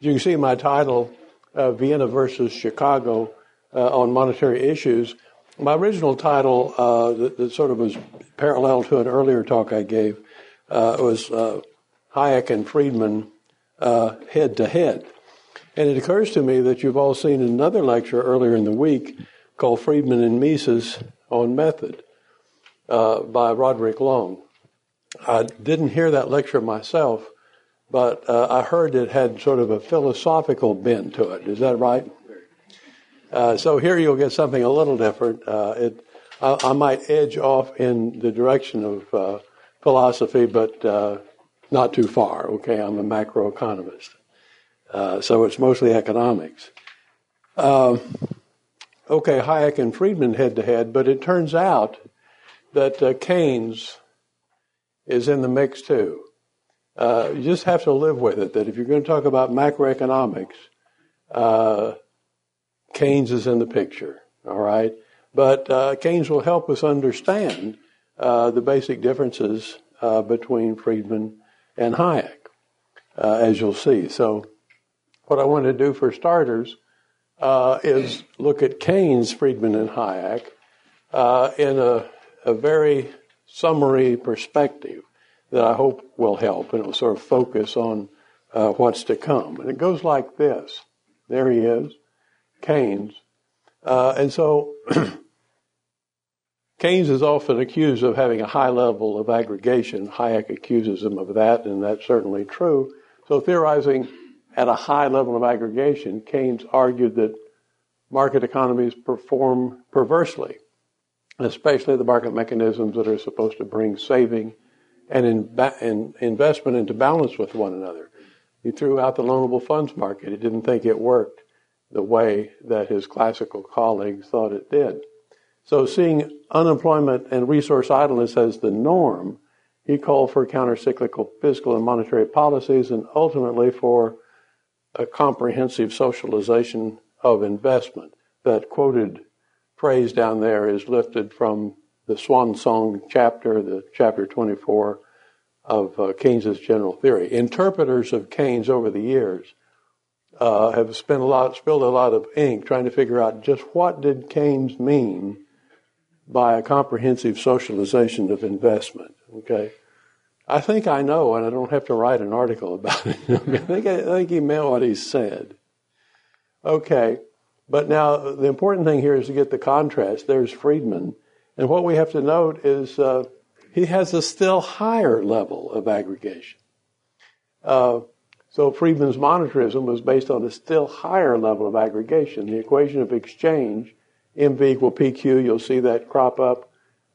you can see my title, uh, Vienna versus Chicago uh, on monetary issues. My original title, uh, that, that, sort of was parallel to an earlier talk I gave, uh, was uh, Hayek and Friedman head to head. And it occurs to me that you've all seen another lecture earlier in the week called Friedman and Mises on Method by Roderick Long. I didn't hear that lecture myself, but uh, I heard it had sort of a philosophical bent to it. Is that right? Uh, so here you'll get something a little different. Uh, it, I, I, might edge off in the direction of uh, philosophy, but uh, not too far. Okay, I'm a macroeconomist, uh, so it's mostly economics. Um, okay, Hayek and Friedman head to head, but it turns out that Keynes is in the mix too. Uh, you just have to live with it. That if you're going to talk about macroeconomics, uh, Keynes is in the picture. All right, but uh, Keynes will help us understand uh, the basic differences uh, between Friedman and Hayek, uh, as you'll see. So, what I want to do for starters is look at Keynes, Friedman, and Hayek in a, a very summary perspective that I hope will help, and it will sort of focus on uh, what's to come. And it goes like this. There he is, Keynes. Uh, and so Keynes is often accused of having a high level of aggregation. Hayek accuses him of that, and that's certainly true. So theorizing at a high level of aggregation, Keynes argued that market economies perform perversely especially the market mechanisms that are supposed to bring saving and in, in investment into balance with one another. He threw out the loanable funds market. He didn't think it worked the way that his classical colleagues thought it did. So, seeing unemployment and resource idleness as the norm, he called for countercyclical fiscal and monetary policies and ultimately for a comprehensive socialization of investment. That quoted phrase down there is lifted from the Swan Song chapter, the chapter 24 of uh, Keynes's general theory. Interpreters of Keynes over the years uh, have spent a lot, spilled a lot of ink trying to figure out just what did Keynes mean by a comprehensive socialization of investment. Okay, I think I know, and I don't have to write an article about it. I think I think he meant what he said. Okay, but now the important thing here is to get the contrast. There's Friedman, and what we have to note is uh, he has a still higher level of aggregation. Uh, so Friedman's monetarism was based on a still higher level of aggregation. The equation of exchange, MV equal PQ, you'll see that crop up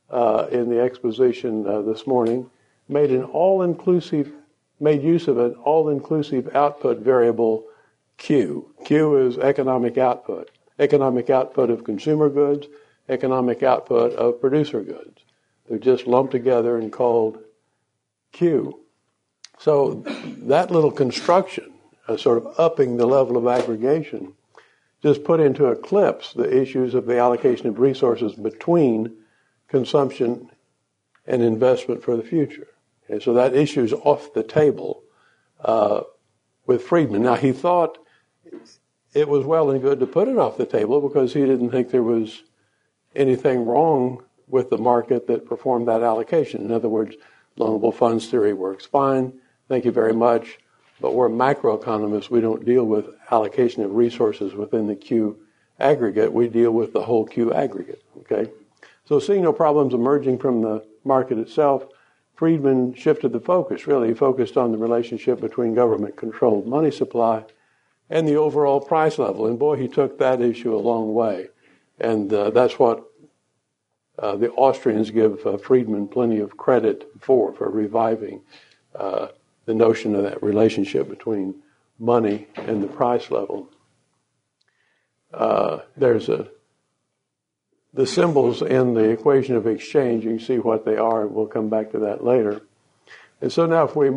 uh, in the exposition uh, this morning, made an all-inclusive, made use of an all-inclusive output variable Q. Q is economic output. Economic output of consumer goods, economic output of producer goods. They're just lumped together and called Q. So that little construction, uh, sort of upping the level of aggregation, just put into eclipse the issues of the allocation of resources between consumption and investment for the future. And so that issue is off the table uh, with Friedman. Now he thought it was well and good to put it off the table because he didn't think there was anything wrong with the market that performed that allocation. In other words, loanable funds theory works fine. Thank you very much. But we're macroeconomists. We don't deal with allocation of resources within the Q aggregate. We deal with the whole Q aggregate. Okay. So seeing no problems emerging from the market itself, Friedman shifted the focus. Really, he focused on the relationship between government-controlled money supply and the overall price level. And boy, he took that issue a long way. And uh, that's what uh, the Austrians give uh, Friedman plenty of credit for, for reviving uh, the notion of that relationship between money and the price level. Uh, there's a the symbols in the equation of exchange. You can see what they are, we'll come back to that later. And so now, if we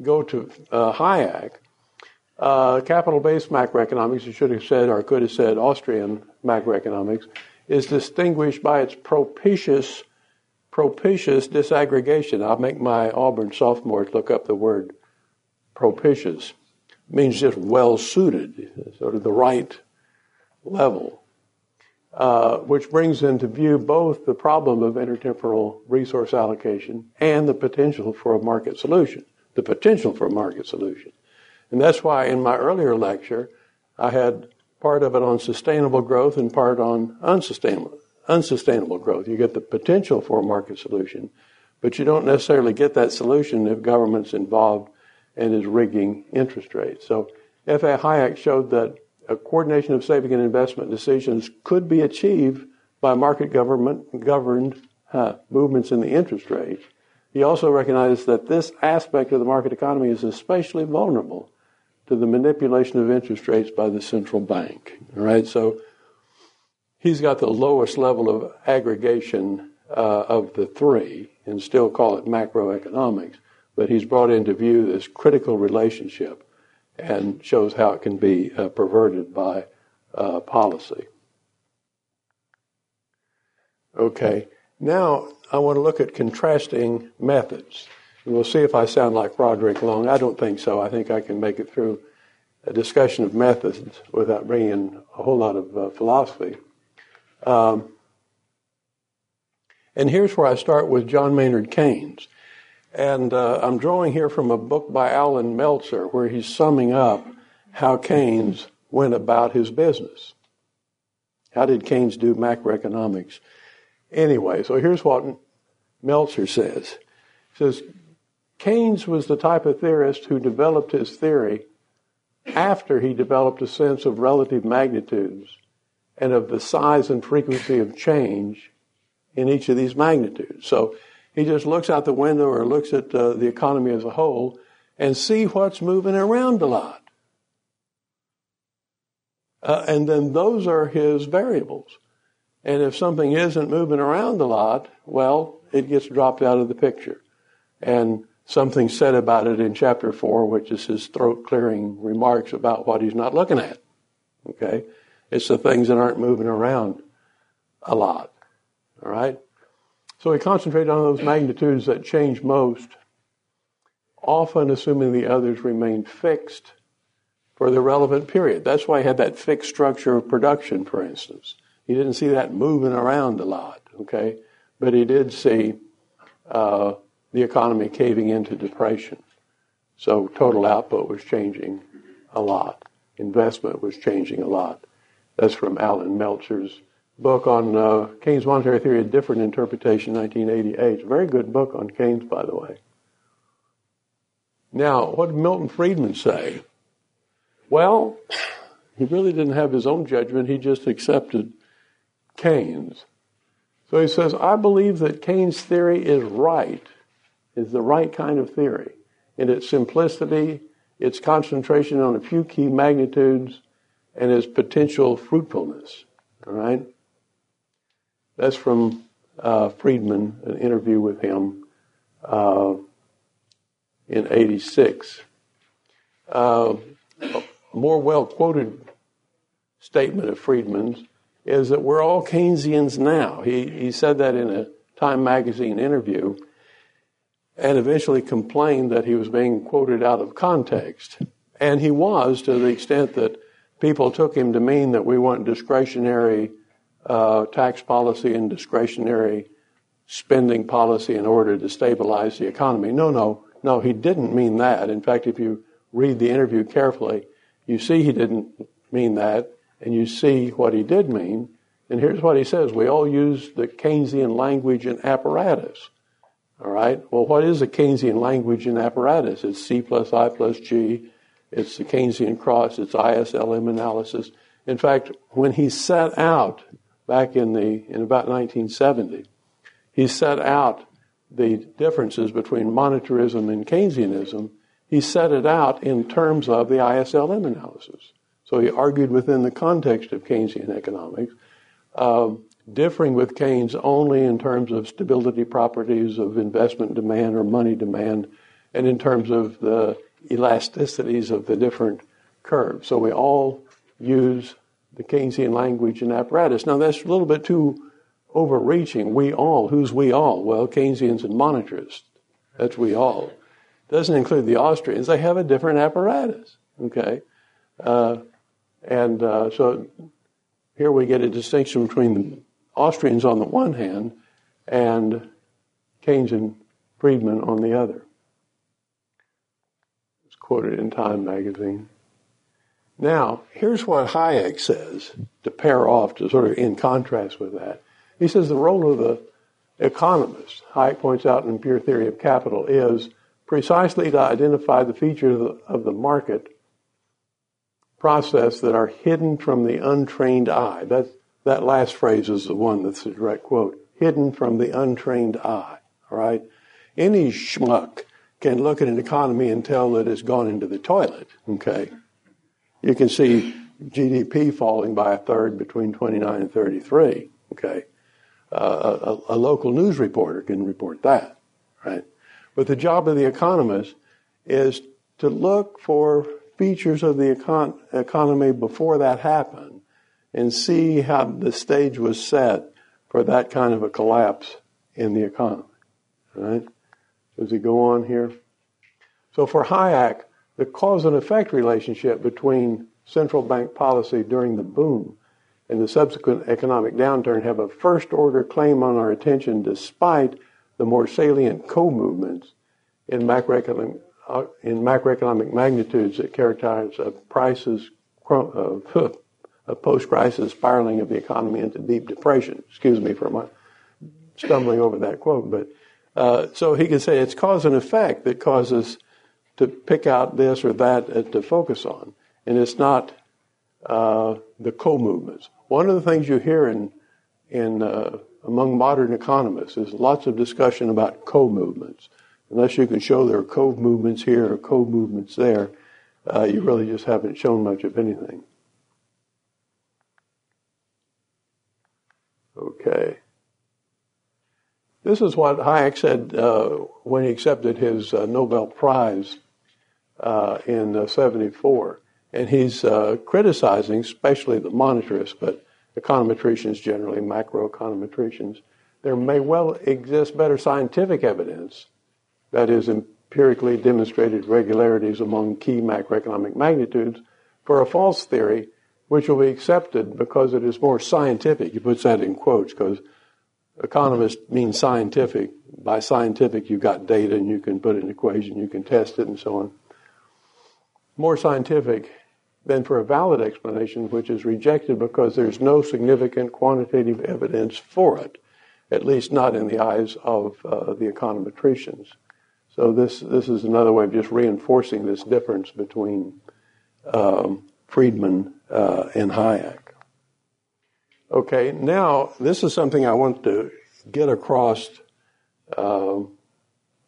go to uh, Hayek, capital-based macroeconomics, you should have said or could have said Austrian macroeconomics, is distinguished by its propitious, propitious disaggregation. I'll make my Auburn sophomores look up the word propitious. means just well suited, sort of the right level, uh, which brings into view both the problem of intertemporal resource allocation and the potential for a market solution. The potential for a market solution. And that's why in my earlier lecture, I had part of it on sustainable growth and part on unsustainable, unsustainable growth. You get the potential for a market solution, but you don't necessarily get that solution if government's involved and is rigging interest rates. So F.A. Hayek showed that a coordination of saving and investment decisions could be achieved by market government governed uh, movements in the interest rate. He also recognized that this aspect of the market economy is especially vulnerable to the manipulation of interest rates by the central bank. All right, so he's got the lowest level of aggregation uh, of the three, and still call it macroeconomics. But he's brought into view this critical relationship and shows how it can be uh, perverted by uh, policy. Okay, now I want to look at contrasting methods. We'll see if I sound like Roderick Long. I don't think so. I think I can make it through a discussion of methods without bringing in a whole lot of uh, philosophy. Um, and here's where I start with John Maynard Keynes. And uh, I'm drawing here from a book by Allan Meltzer where he's summing up how Keynes went about his business. How did Keynes do macroeconomics? Anyway, so here's what Meltzer says. He says, Keynes was the type of theorist who developed his theory after he developed a sense of relative magnitudes and of the size and frequency of change in each of these magnitudes. So he just looks out the window or looks at uh, the economy as a whole and see what's moving around a lot. Uh, and then those are his variables. And if something isn't moving around a lot, well, it gets dropped out of the picture. And something said about it in chapter 4, which is his throat clearing remarks about what he's not looking at. Okay? It's the things that aren't moving around a lot. All right? So he concentrated on those magnitudes that change most, often assuming the others remain fixed for the relevant period. That's why he had that fixed structure of production, for instance. He didn't see that moving around a lot, okay? But he did see uh, the economy caving into depression. So total output was changing a lot. Investment was changing a lot. That's from Allan Meltzer's book on uh, Keynes' monetary theory, a different interpretation, 1988. A very good book on Keynes, by the way. Now, what did Milton Friedman say? Well, he really didn't have his own judgment. He just accepted Keynes. So he says, I believe that Keynes' theory is right is the right kind of theory in its simplicity, its concentration on a few key magnitudes, and its potential fruitfulness. All right? That's from uh, Friedman, an interview with him uh, in 86. Uh, a more well quoted statement of Friedman's is that we're all Keynesians now. He, he said that in a Time magazine interview and eventually complained that he was being quoted out of context. And he was to the extent that people took him to mean that we want discretionary uh, tax policy and discretionary spending policy in order to stabilize the economy. No, no, no, he didn't mean that. In fact, if you read the interview carefully, you see he didn't mean that, and you see what he did mean. And here's what he says We all use the Keynesian language and apparatus. All right. Well, what is a Keynesian language and apparatus? It's C plus I plus G. It's the Keynesian cross. It's ISLM analysis. In fact, when he set out back in the in about 1970, he set out the differences between monetarism and Keynesianism. He set it out in terms of the ISLM analysis. So he argued within the context of Keynesian economics. Um, differing with Keynes only in terms of stability properties of investment demand or money demand, and in terms of the elasticities of the different curves. So we all use the Keynesian language and apparatus. Now that's a little bit too overreaching. We all, who's we all? Well, Keynesians and monetarists. That's we all. Doesn't include the Austrians. They have a different apparatus. Okay, uh, and uh, so here we get a distinction between the Austrians on the one hand and Keynes and Friedman on the other. It's quoted in Time magazine. Now, here's what Hayek says to pair off, to sort of in contrast with that. He says the role of the economist, Hayek points out in Pure Theory of Capital, is precisely to identify the features of the, market process that are hidden from the untrained eye. That, that last phrase is the one that's a direct quote. Hidden from the untrained eye. All right? Any schmuck can look at an economy and tell that it's gone into the toilet. Okay? You can see GDP falling by a third between 29 and 33. Okay? Uh, a, a, local news reporter can report that, right? But the job of the economist is to look for features of the econ- economy before that happened and see how the stage was set for that kind of a collapse in the economy. Right? Does it go on here? So for Hayek, the cause and effect relationship between central bank policy during the boom and the subsequent economic downturn have a first order claim on our attention despite the more salient co-movements in macroeconomic, uh, in macroeconomic magnitudes that characterize prices of a post-crisis spiraling of the economy into deep depression. Excuse me for my stumbling over that quote, but uh, so he could say it's cause and effect that causes to pick out this or that uh, to focus on, and it's not uh, the co-movements. One of the things you hear in in uh, among modern economists is lots of discussion about co-movements. Unless you can show there are co-movements here or co-movements there, uh, you really just haven't shown much of anything. Okay. This is what Hayek said uh, when he accepted his uh, Nobel Prize uh, in '74, and he's uh, criticizing, especially the monetarists, but econometricians generally, macroeconometricians. There may well exist better scientific evidence, that is, empirically demonstrated regularities among key macroeconomic magnitudes, for a false theory which will be accepted because it is more scientific. He puts that in quotes because economist means scientific. By scientific, you've got data and you can put an equation, you can test it, and so on. More scientific than for a valid explanation, which is rejected because there's no significant quantitative evidence for it, at least not in the eyes of uh, the econometricians. So this this is another way of just reinforcing this difference between um, Friedman uh, and Hayek. Okay, now this is something I want to get across uh,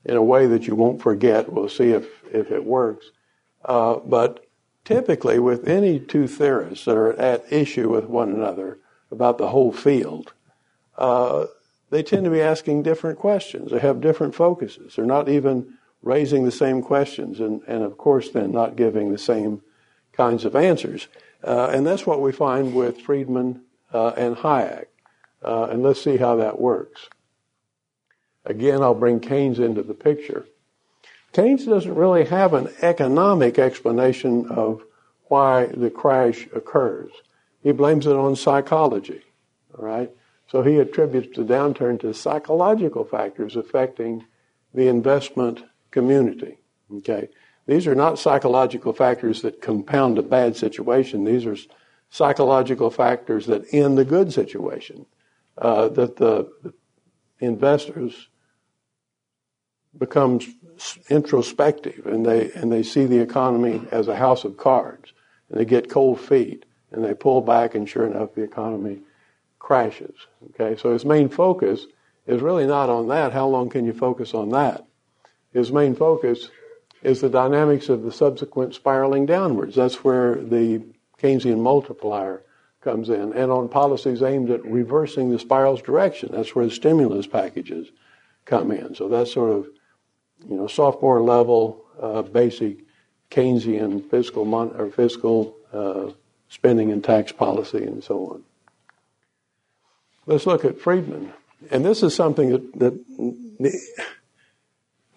in a way that you won't forget. We'll see if if it works. Uh, but typically, with any two theorists that are at issue with one another about the whole field, uh, they tend to be asking different questions. They have different focuses. They're not even raising the same questions, and, and of course, then not giving the same kinds of answers. Uh, and that's what we find with Friedman uh, and Hayek. Uh, and let's see how that works. Again, I'll bring Keynes into the picture. Keynes doesn't really have an economic explanation of why the crash occurs. He blames it on psychology. Right? So he attributes the downturn to psychological factors affecting the investment community. Okay? These are not psychological factors that compound a bad situation. These are psychological factors that end the good situation. Uh, that the investors becomes introspective and they and they see the economy as a house of cards and they get cold feet and they pull back and sure enough the economy crashes. Okay, so his main focus is really not on that. How long can you focus on that? His main focus is the dynamics of the subsequent spiraling downwards. That's where the Keynesian multiplier comes in, and on policies aimed at reversing the spiral's direction. That's where the stimulus packages come in. So that's sort of, you know, sophomore level, uh, basic Keynesian fiscal mon- or fiscal uh, spending and tax policy, and so on. Let's look at Friedman, and this is something that, that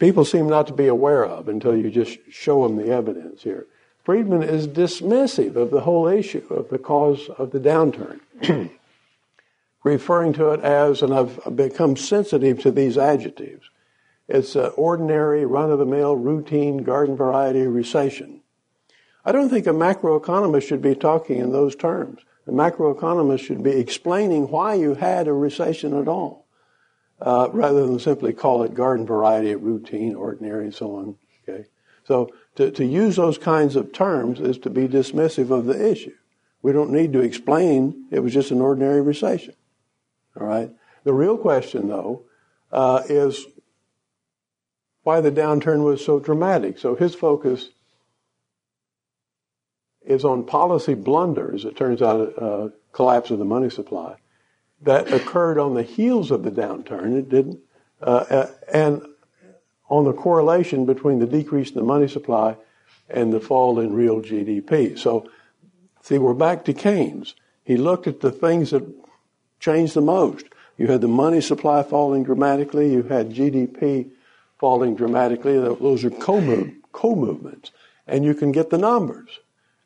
people seem not to be aware of until you just show them the evidence here. Friedman is dismissive of the whole issue of the cause of the downturn, referring to it as, and I've become sensitive to these adjectives, it's an ordinary, run of the mill, routine, garden variety recession. I don't think a macroeconomist should be talking in those terms. A macroeconomist should be explaining why you had a recession at all, uh, rather than simply call it garden variety, routine, ordinary, and so on. Okay, so to, to use those kinds of terms is to be dismissive of the issue. We don't need to explain it was just an ordinary recession. All right. The real question, though, uh, is why the downturn was so dramatic. So his focus is on policy blunders, it turns out, uh, collapse of the money supply, that occurred on the heels of the downturn. It didn't, uh, uh and on the correlation between the decrease in the money supply and the fall in real GDP. So, see, we're back to Keynes. He looked at the things that changed the most. You had the money supply falling dramatically. You had GDP falling dramatically. Those are co-movements. And you can get the numbers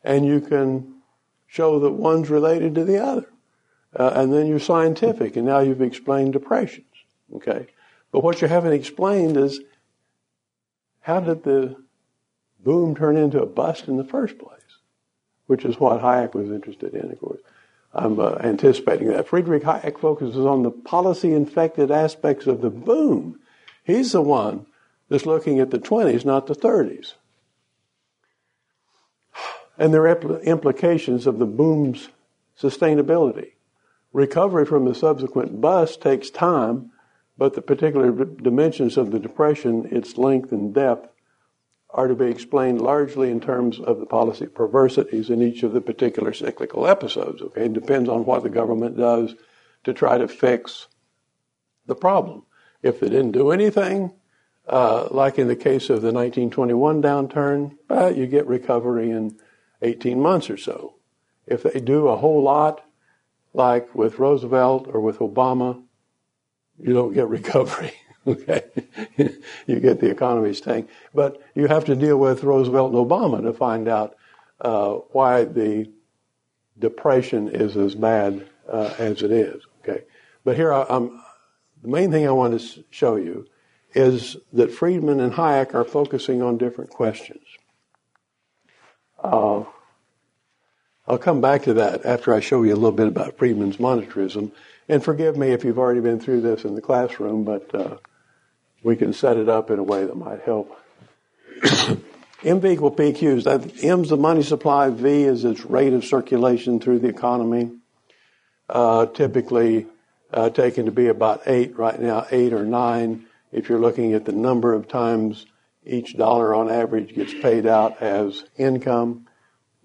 and you can show that one's related to the other. Uh, and then you're scientific, and now you've explained depressions. Okay? But what you haven't explained is how did the boom turn into a bust in the first place? Which is what Hayek was interested in, of course. I'm uh, anticipating that. Friedrich Hayek focuses on the policy infected aspects of the boom. He's the one that's looking at the 20s, not the 30s and their implications of the boom's sustainability. Recovery from the subsequent bust takes time, but the particular dimensions of the depression, its length and depth, are to be explained largely in terms of the policy perversities in each of the particular cyclical episodes. Okay, it depends on what the government does to try to fix the problem. If they didn't do anything, uh, like in the case of the 1921 downturn, uh, you get recovery in 18 months or so. If they do a whole lot, like with Roosevelt or with Obama, you don't get recovery. okay, you get the economy staying, but you have to deal with Roosevelt and Obama to find out uh, why the depression is as bad uh, as it is. Okay, but here I, I'm, the main thing I want to show you is that Friedman and Hayek are focusing on different questions. Uh, I'll come back to that after I show you a little bit about Friedman's monetarism. And forgive me if you've already been through this in the classroom, but uh, we can set it up in a way that might help. MV equal PQs. That M's the money supply. V is its rate of circulation through the economy. Uh, typically uh, taken to be about eight right now, eight or nine. If you're looking at the number of times each dollar on average gets paid out as income.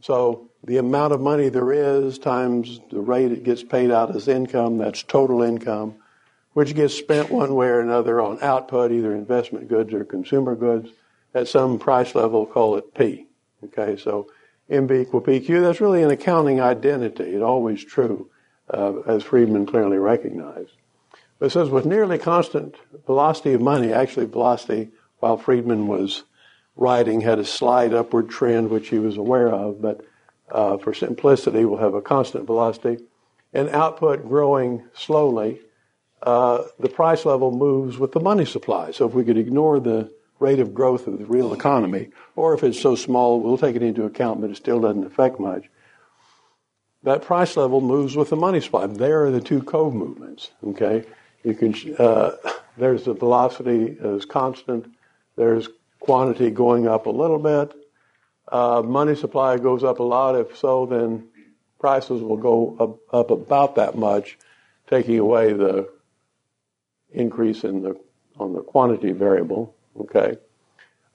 So the amount of money there is times the rate it gets paid out as income, that's total income, which gets spent one way or another on output, either investment goods or consumer goods, at some price level, call it P. Okay, so MV equal PQ, that's really an accounting identity. It's always true, uh, as Friedman clearly recognized. But it says with nearly constant velocity of money, actually velocity while Friedman was writing had a slight upward trend, which he was aware of, but uh, for simplicity, will have a constant velocity, and output growing slowly, uh, the price level moves with the money supply. So if we could ignore the rate of growth of the real economy, or if it's so small, we'll take it into account, but it still doesn't affect much. That price level moves with the money supply. There are the two co-movements. Okay, you can. Uh, there's the velocity is constant. There's quantity going up a little bit, uh, money supply goes up a lot. If so, then prices will go up, up about that much, taking away the increase in the on the quantity variable. Okay,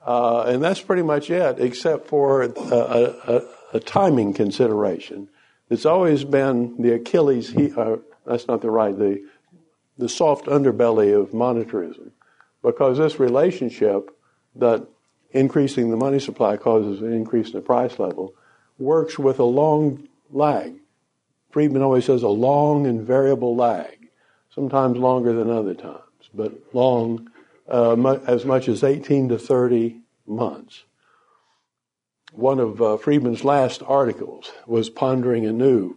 uh, and that's pretty much it, except for a, a, a, timing consideration. It's always been the Achilles. He, uh, that's not the right the the soft underbelly of monetarism, because this relationship that increasing the money supply causes an increase in the price level, works with a long lag. Friedman always says a long and variable lag, sometimes longer than other times, but long, uh, as much as 18 to 30 months. one of uh, Friedman's last articles was pondering anew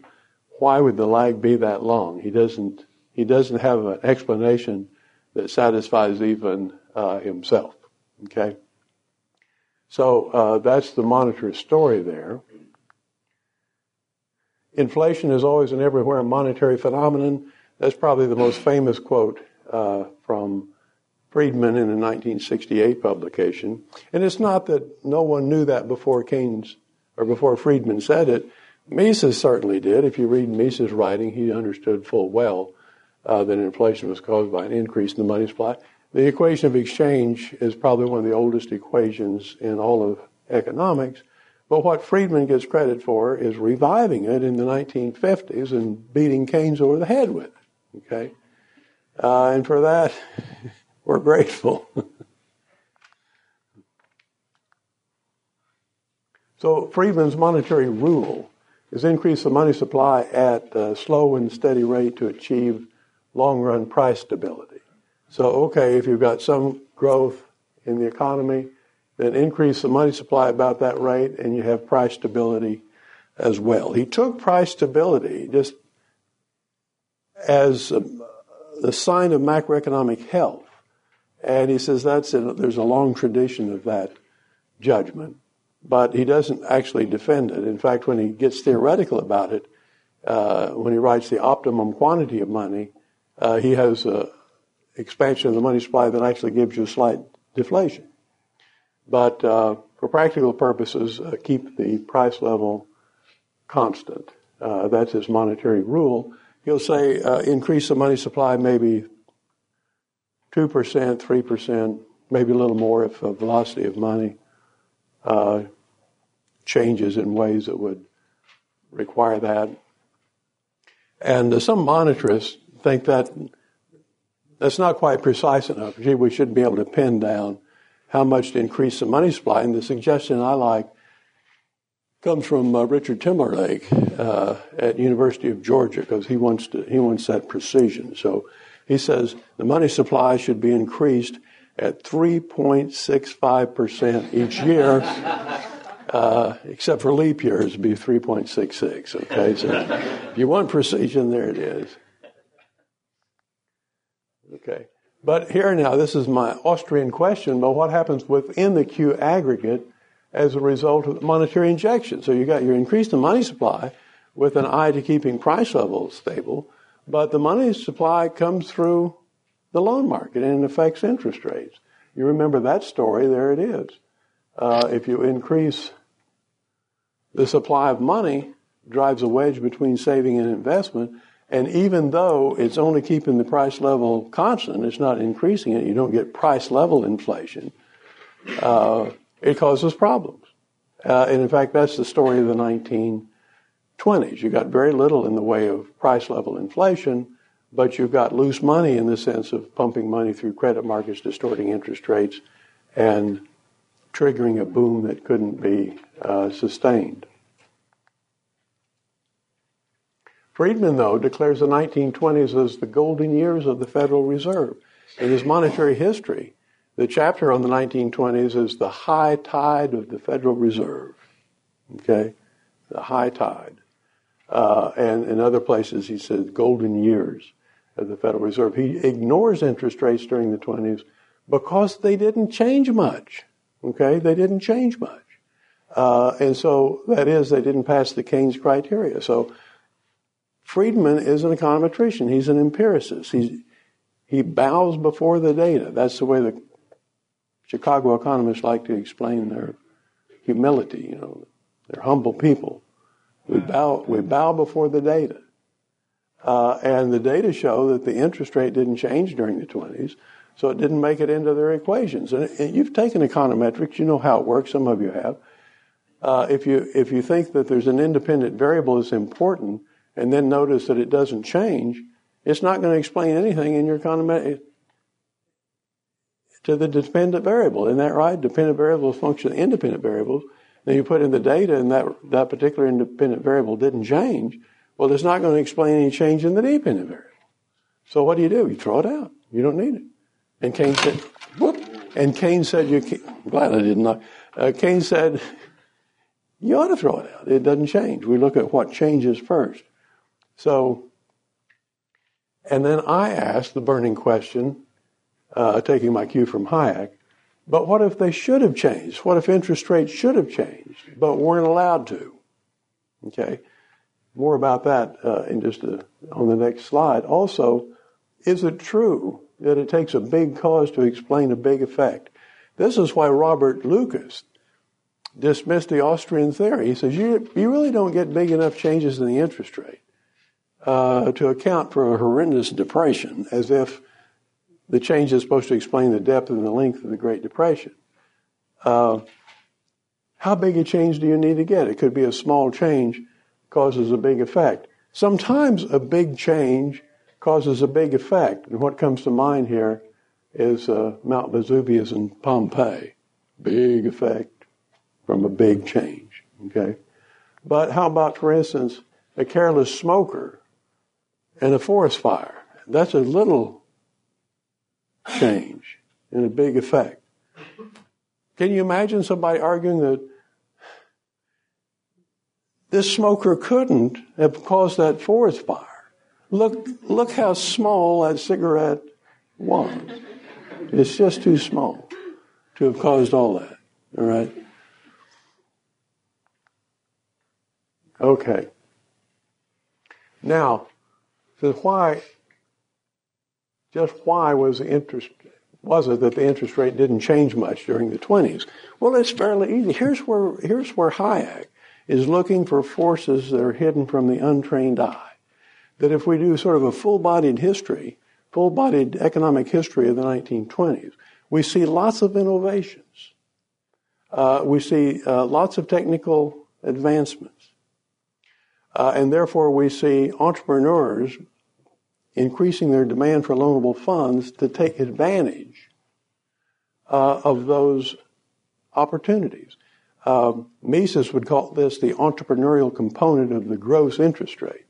why would the lag be that long? He doesn't he doesn't have an explanation that satisfies even uh, himself. Okay, so uh, that's the monitor story there. Inflation is always and everywhere a monetary phenomenon. That's probably the most famous quote uh, from Friedman in a 1968 publication. And it's not that no one knew that before Keynes or before Friedman said it. Mises certainly did. If you read Mises' writing, he understood full well uh, that inflation was caused by an increase in the money supply. The equation of exchange is probably one of the oldest equations in all of economics. But what Friedman gets credit for is reviving it in the 1950s and beating Keynes over the head with it. Okay? Uh, and for that, we're grateful. so Friedman's monetary rule is increase the money supply at a slow and steady rate to achieve long-run price stability. So, okay, if you've got some growth in the economy, then increase the money supply about that rate and you have price stability as well. He took price stability just as a, the sign of macroeconomic health. And he says that's a, there's a long tradition of that judgment, but he doesn't actually defend it. In fact, when he gets theoretical about it, uh, when he writes the optimum quantity of money, uh, he has an expansion of the money supply that actually gives you a slight deflation. But uh, for practical purposes, uh, keep the price level constant. Uh, that's his monetary rule. He'll say uh, increase the money supply maybe 2%, 3%, maybe a little more if the velocity of money uh, changes in ways that would require that. And some monetarists think that that's not quite precise enough. Gee, we should be able to pin down how much to increase the money supply. And the suggestion I like comes from uh, Richard Timberlake uh, at University of Georgia because he wants to he wants that precision. So he says the money supply should be increased at 3.65 percent each year. Uh, except for leap years, it'd be 3.66. Okay, so if you want precision, there it is. Okay. But here now, this is my Austrian question, but what happens within the Q aggregate as a result of monetary injection? So you got your increase in money supply with an eye to keeping price levels stable, but the money supply comes through the loan market and it affects interest rates. You remember that story, there it is. Uh, if you increase the supply of money, drives a wedge between saving and investment, and even though it's only keeping the price level constant, it's not increasing it, you don't get price level inflation, uh, it causes problems. Uh, and in fact, that's the story of the 1920s. You got very little in the way of price level inflation, but you've got loose money in the sense of pumping money through credit markets, distorting interest rates, and triggering a boom that couldn't be uh, sustained. Friedman, though, declares the 1920s as the golden years of the Federal Reserve. In his monetary history, the chapter on the 1920s is the high tide of the Federal Reserve. Okay? The high tide. Uh, and in other places, he says golden years of the Federal Reserve. He ignores interest rates during the 20s because they didn't change much. Okay? They didn't change much. Uh, and so, that is, they didn't pass the Keynes criteria. So, Friedman is an econometrician. He's an empiricist. He's, he bows before the data. That's the way the Chicago economists like to explain their humility. You know, they're humble people. We bow, we bow before the data. Uh, and the data show that the interest rate didn't change during the 20s, so it didn't make it into their equations. And, and you've taken econometrics, you know how it works, some of you have. Uh, if, you, if you think that there's an independent variable that's important, and then notice that it doesn't change, it's not going to explain anything in your economy to the dependent variable. Isn't that right? Dependent variables function independent variables. Then you put in the data and that, that particular independent variable didn't change. Well, it's not going to explain any change in the dependent variable. So what do you do? You throw it out. You don't need it. And Keynes said, whoop. And Keynes said, you I'm glad I did not. Uh, Keynes said, you ought to throw it out. It doesn't change. We look at what changes first. So, and then I asked the burning question, uh, taking my cue from Hayek, but what if they should have changed? What if interest rates should have changed, but weren't allowed to? Okay. More about that uh, in just a, on the next slide. Also, is it true that it takes a big cause to explain a big effect? This is why Robert Lucas dismissed the Austrian theory. He says you, you really don't get big enough changes in the interest rate uh, to account for a horrendous depression, as if the change is supposed to explain the depth and the length of the Great Depression. Uh, how big a change do you need to get? It could be a small change causes a big effect. Sometimes a big change causes a big effect. And what comes to mind here is uh, Mount Vesuvius and Pompeii. Big effect from a big change. Okay? But how about, for instance, a careless smoker and a forest fire? That's a little change and a big effect. Can you imagine somebody arguing that this smoker couldn't have caused that forest fire? Look, look how small that cigarette was. It's just too small to have caused all that. All right? Okay. Now, so why, just why was the interest, was it that the interest rate didn't change much during the 20s? Well, it's fairly easy. Here's where, here's where Hayek is looking for forces that are hidden from the untrained eye. That if we do sort of a full-bodied history, full-bodied economic history of the 1920s, we see lots of innovations. Uh, we see uh, lots of technical advancements. Uh, and therefore, we see entrepreneurs increasing their demand for loanable funds to take advantage uh, of those opportunities. Um, Mises would call this the entrepreneurial component of the gross interest rate,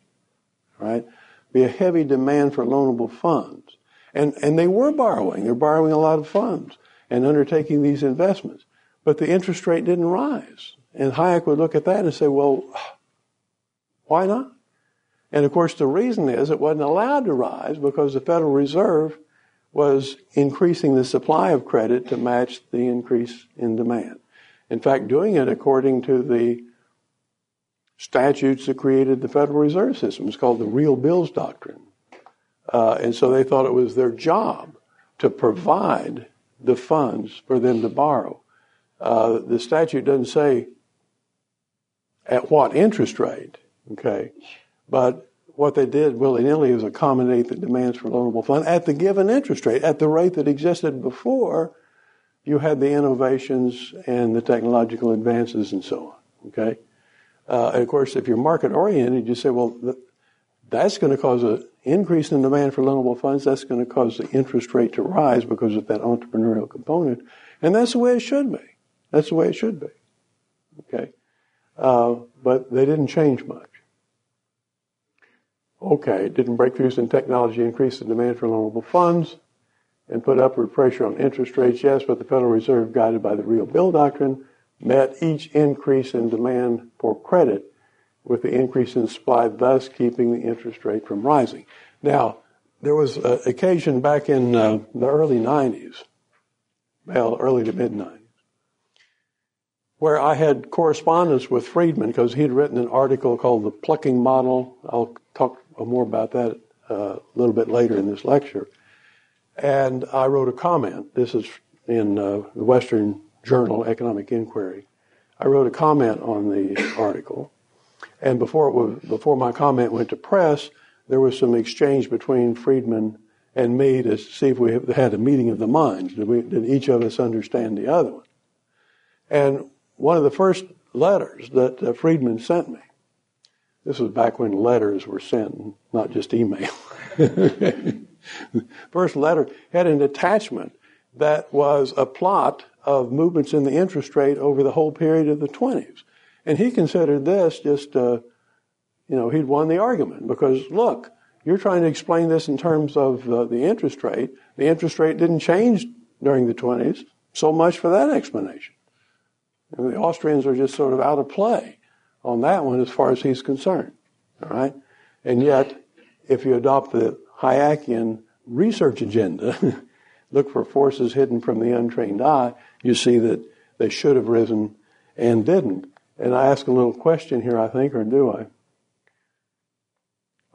right? Be a heavy demand for loanable funds. And, and they were borrowing. They're borrowing a lot of funds and undertaking these investments. But the interest rate didn't rise. And Hayek would look at that and say, well, why not? And of course, the reason is it wasn't allowed to rise because the Federal Reserve was increasing the supply of credit to match the increase in demand. In fact, doing it according to the statutes that created the Federal Reserve System. It's called the Real Bills Doctrine. Uh, and so they thought it was their job to provide the funds for them to borrow. Uh, the statute doesn't say at what interest rate. Okay. But what they did willy nilly was accommodate the demands for loanable funds at the given interest rate, at the rate that existed before you had the innovations and the technological advances and so on. Okay. Uh, and of course, if you're market oriented, you say, well, that's going to cause an increase in demand for loanable funds. That's going to cause the interest rate to rise because of that entrepreneurial component. And that's the way it should be. That's the way it should be. Okay. Uh, but they didn't change much. Okay, didn't breakthroughs in technology increase the demand for loanable funds and put upward pressure on interest rates? Yes, but the Federal Reserve, guided by the real bill doctrine, met each increase in demand for credit with the increase in supply, thus keeping the interest rate from rising. Now, there was an occasion back in uh, the early 90s, well, early to mid 90s, where I had correspondence with Friedman because he'd written an article called The Plucking Model. I'll talk more about that uh, a little bit later in this lecture. And I wrote a comment. This is in uh, the Western Journal Economic Inquiry. I wrote a comment on the article. And before, was, before my comment went to press, there was some exchange between Friedman and me to see if we had a meeting of the minds. Did, we, did each of us understand the other one? And one of the first letters that uh, Friedman sent me this was back when letters were sent, not just email. First letter had an attachment that was a plot of movements in the interest rate over the whole period of the 20s. And he considered this just, uh, you know, he'd won the argument because look, you're trying to explain this in terms of uh, the interest rate. The interest rate didn't change during the 20s. So much for that explanation. And the Austrians are just sort of out of play on that one as far as he's concerned. All right? And yet, if you adopt the Hayekian research agenda, look for forces hidden from the untrained eye, you see that they should have risen and didn't. And I ask a little question here, I think, or do I?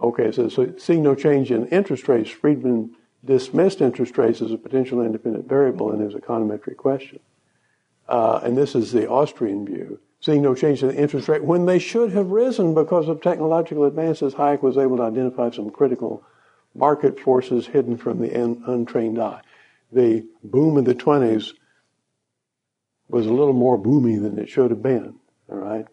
Okay, so, so seeing no change in interest rates, Friedman dismissed interest rates as a potential independent variable in his econometric question. Uh, and this is the Austrian view. Seeing no change in the interest rate when they should have risen because of technological advances, Hayek was able to identify some critical market forces hidden from the un- untrained eye. The boom of the 20s was a little more boomy than it should have been. All right.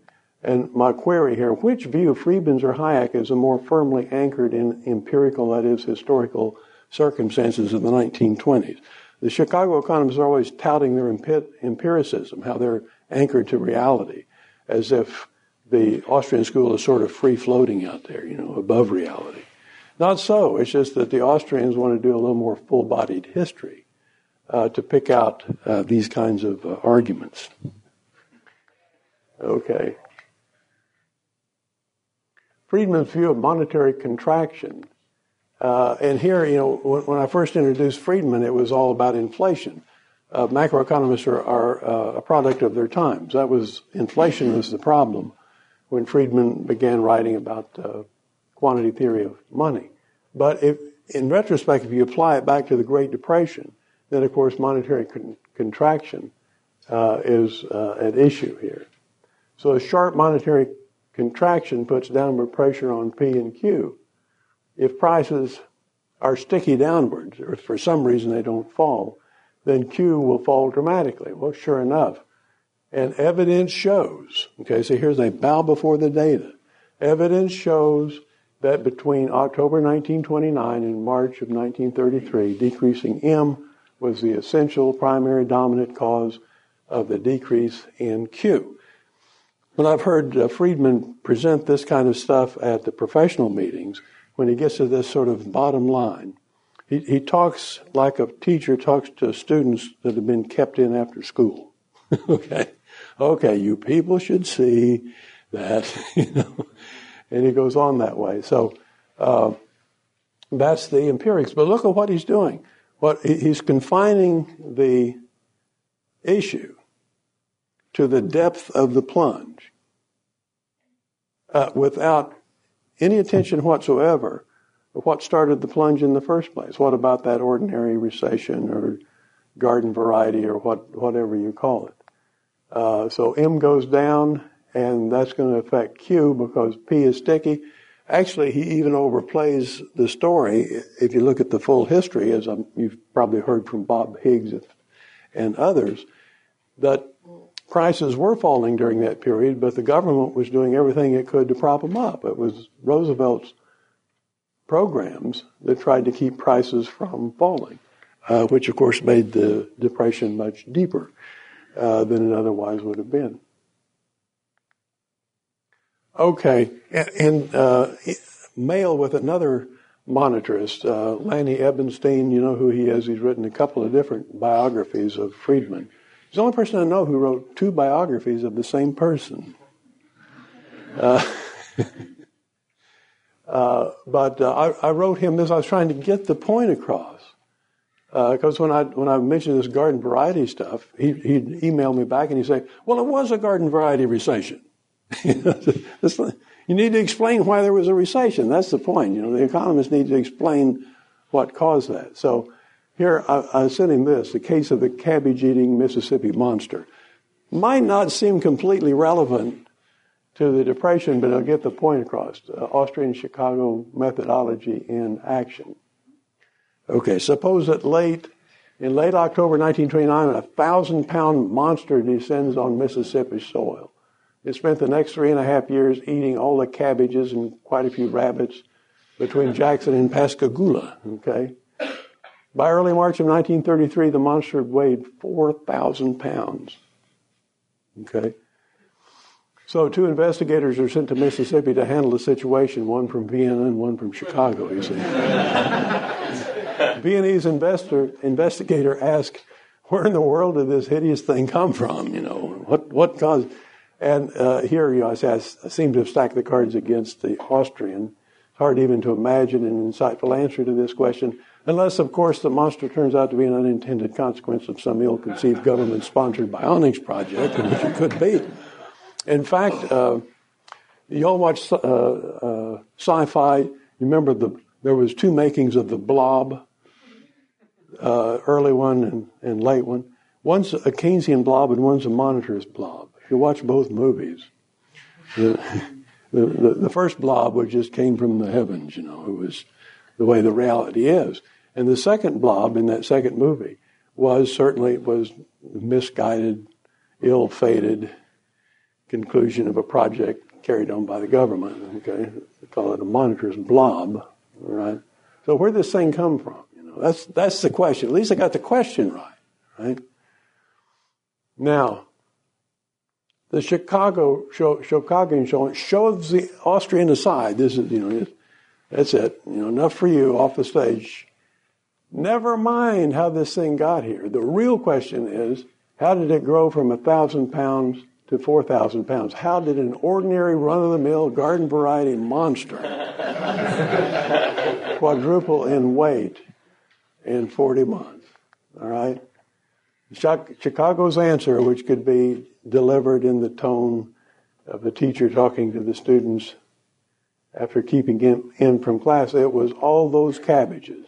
And my query here, which view, Friedman's or Hayek, is more firmly anchored in empirical, that is, historical circumstances of the 1920s? The Chicago economists are always touting their empiricism, how they're anchored to reality, as if the Austrian school is sort of free floating out there, you know, above reality. Not so. It's just that the Austrians want to do a little more full bodied history uh, to pick out uh, these kinds of uh, arguments. Okay. Friedman's view of monetary contraction. Uh, and here, you know, when, when, I first introduced Friedman, it was all about inflation. Uh, macroeconomists are, are uh, a product of their times. That was inflation was the problem when Friedman began writing about uh, quantity theory of money. But if, in retrospect, if you apply it back to the Great Depression, then of course monetary con- contraction uh, is uh, an issue here. So a sharp monetary contraction puts downward pressure on P and Q. If prices are sticky downwards, or for some reason they don't fall, then Q will fall dramatically. Well, sure enough. And evidence shows, okay, so here's a bow before the data. Evidence shows that between October 1929 and March of 1933, decreasing M was the essential primary dominant cause of the decrease in Q. When I've heard uh, Friedman present this kind of stuff at the professional meetings, when he gets to this sort of bottom line, he, he talks like a teacher talks to students that have been kept in after school. okay, okay, you people should see that, you know, and he goes on that way. So uh, that's the empirics. But look at what he's doing. What he's confining the issue to the depth of the plunge uh, without any attention whatsoever of what started the plunge in the first place. What about that ordinary recession or garden variety or what, whatever you call it? Uh, so M goes down, and that's going to affect Q because P is sticky. Actually, he even overplays the story. If you look at the full history, as I'm, you've probably heard from Bob Higgs and others, that prices were falling during that period, but the government was doing everything it could to prop them up. It was Roosevelt's programs that tried to keep prices from falling, uh, which of course made the depression much deeper uh, than it otherwise would have been. Okay, and, uh, mail with another monetarist, uh, Lanny Ebenstein. You know who he is. He's written a couple of different biographies of Friedman. He's the only person I know who wrote two biographies of the same person. Uh, but uh, I, I, wrote him this. I was trying to get the point across because uh, when I when I mentioned this garden variety stuff, he, he'd email me back and he'd say, "Well, it was a garden variety recession." you need to explain why there was a recession. That's the point. You know, the economists need to explain what caused that. So here, I, I sent him this, the case of the cabbage eating Mississippi monster. Might not seem completely relevant to the Depression, but it'll get the point across. Uh, Austrian Chicago methodology in action. Okay, suppose that late, in late October 1929, a thousand pound monster descends on Mississippi soil. It spent the next three and a half years eating all the cabbages and quite a few rabbits between Jackson and Pascagoula. Okay, by early March of 1933, the monster weighed 4,000 pounds. Okay? So two investigators are sent to Mississippi to handle the situation, one from Vienna and one from Chicago, you see. Viennese investor, investigator asked, where in the world did this hideous thing come from? You know, what, what caused? And uh, here, you know, I, say, I seem to have stacked the cards against the Austrian. It's hard even to imagine an insightful answer to this question, unless, of course, the monster turns out to be an unintended consequence of some ill-conceived government-sponsored bionics project, which it could be. In fact, uh, you all watch uh, uh, sci-fi. You remember the there was two makings of the Blob, uh, early one and, and late one. One's a Keynesian blob and one's a monetarist blob. You watch both movies, the, the, the, the first blob was just came from the heavens, you know, it was the way the reality is. And the second blob in that second movie was certainly was misguided, ill-fated conclusion of a project carried on by the government. Okay, they call it a monetarist blob, right? So where did this thing come from? You know, that's that's the question. At least I got the question right, right? Now, the Chicago show, Chicagoan show shoves the Austrian aside. This is, you know, that's it. You know, enough for you off the stage. Never mind how this thing got here. The real question is, how did it grow from a thousand pounds to four thousand pounds? How did an ordinary run-of-the-mill garden variety monster quadruple in weight in 40 months? All right? Chicago's answer, which could be delivered in the tone of the teacher talking to the students after keeping him in from class, it was all those cabbages.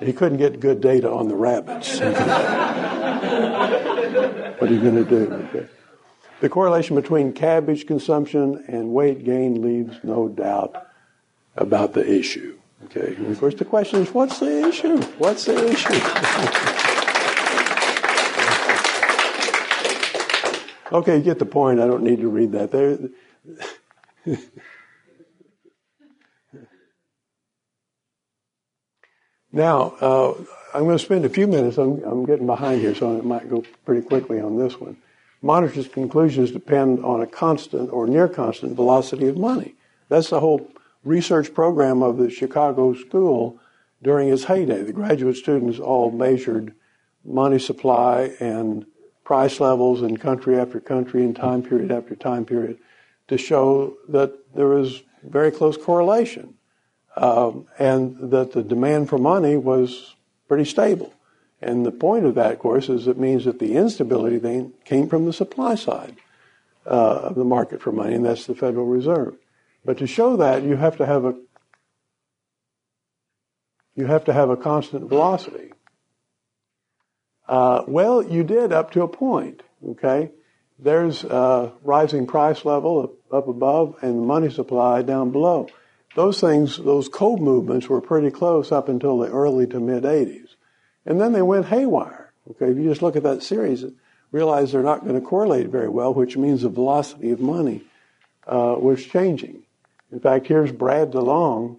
He couldn't get good data on the rabbits. what are you going to do? Okay. The correlation between cabbage consumption and weight gain leaves no doubt about the issue. Okay. And of course, the question is, what's the issue? What's the issue? Okay, you get the point. I don't need to read that. There. Now, uh, I'm going to spend a few minutes. I'm, I'm, getting behind here, so it might go pretty quickly on this one. Monetarist conclusions depend on a constant or near constant velocity of money. That's the whole research program of the Chicago School during its heyday. The graduate students all measured money supply and price levels in country after country and time period after time period to show that there was very close correlation um, and that the demand for money was pretty stable. And the point of that, of course, is it means that the instability then came from the supply side uh, of the market for money, and that's the Federal Reserve. But to show that, you have to have a you have to have a constant velocity. Uh, well, you did up to a point, okay? There's a rising price level up, above and the money supply down below. Those things, those co-movements were pretty close up until the early to mid 80s. And then they went haywire. Okay, if you just look at that series, realize they're not going to correlate very well, which means the velocity of money uh, was changing. In fact, here's Brad DeLong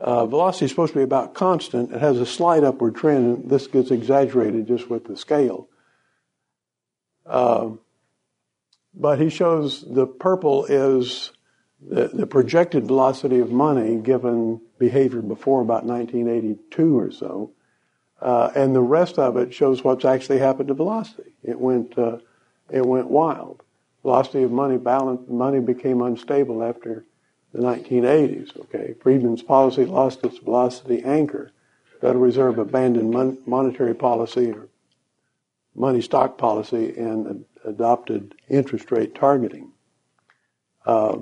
uh, velocity is supposed to be about constant. It has a slight upward trend, and this gets exaggerated just with the scale. Uh, but he shows the purple is the, the, projected velocity of money given behavior before about 1982 or so. Uh, and the rest of it shows what's actually happened to velocity. It went, uh, it went wild. Velocity of money balance, money became unstable after the 1980s. Okay, Friedman's policy lost its velocity anchor. Federal Reserve abandoned mon- monetary policy or money stock policy and ad- adopted interest rate targeting. Uh,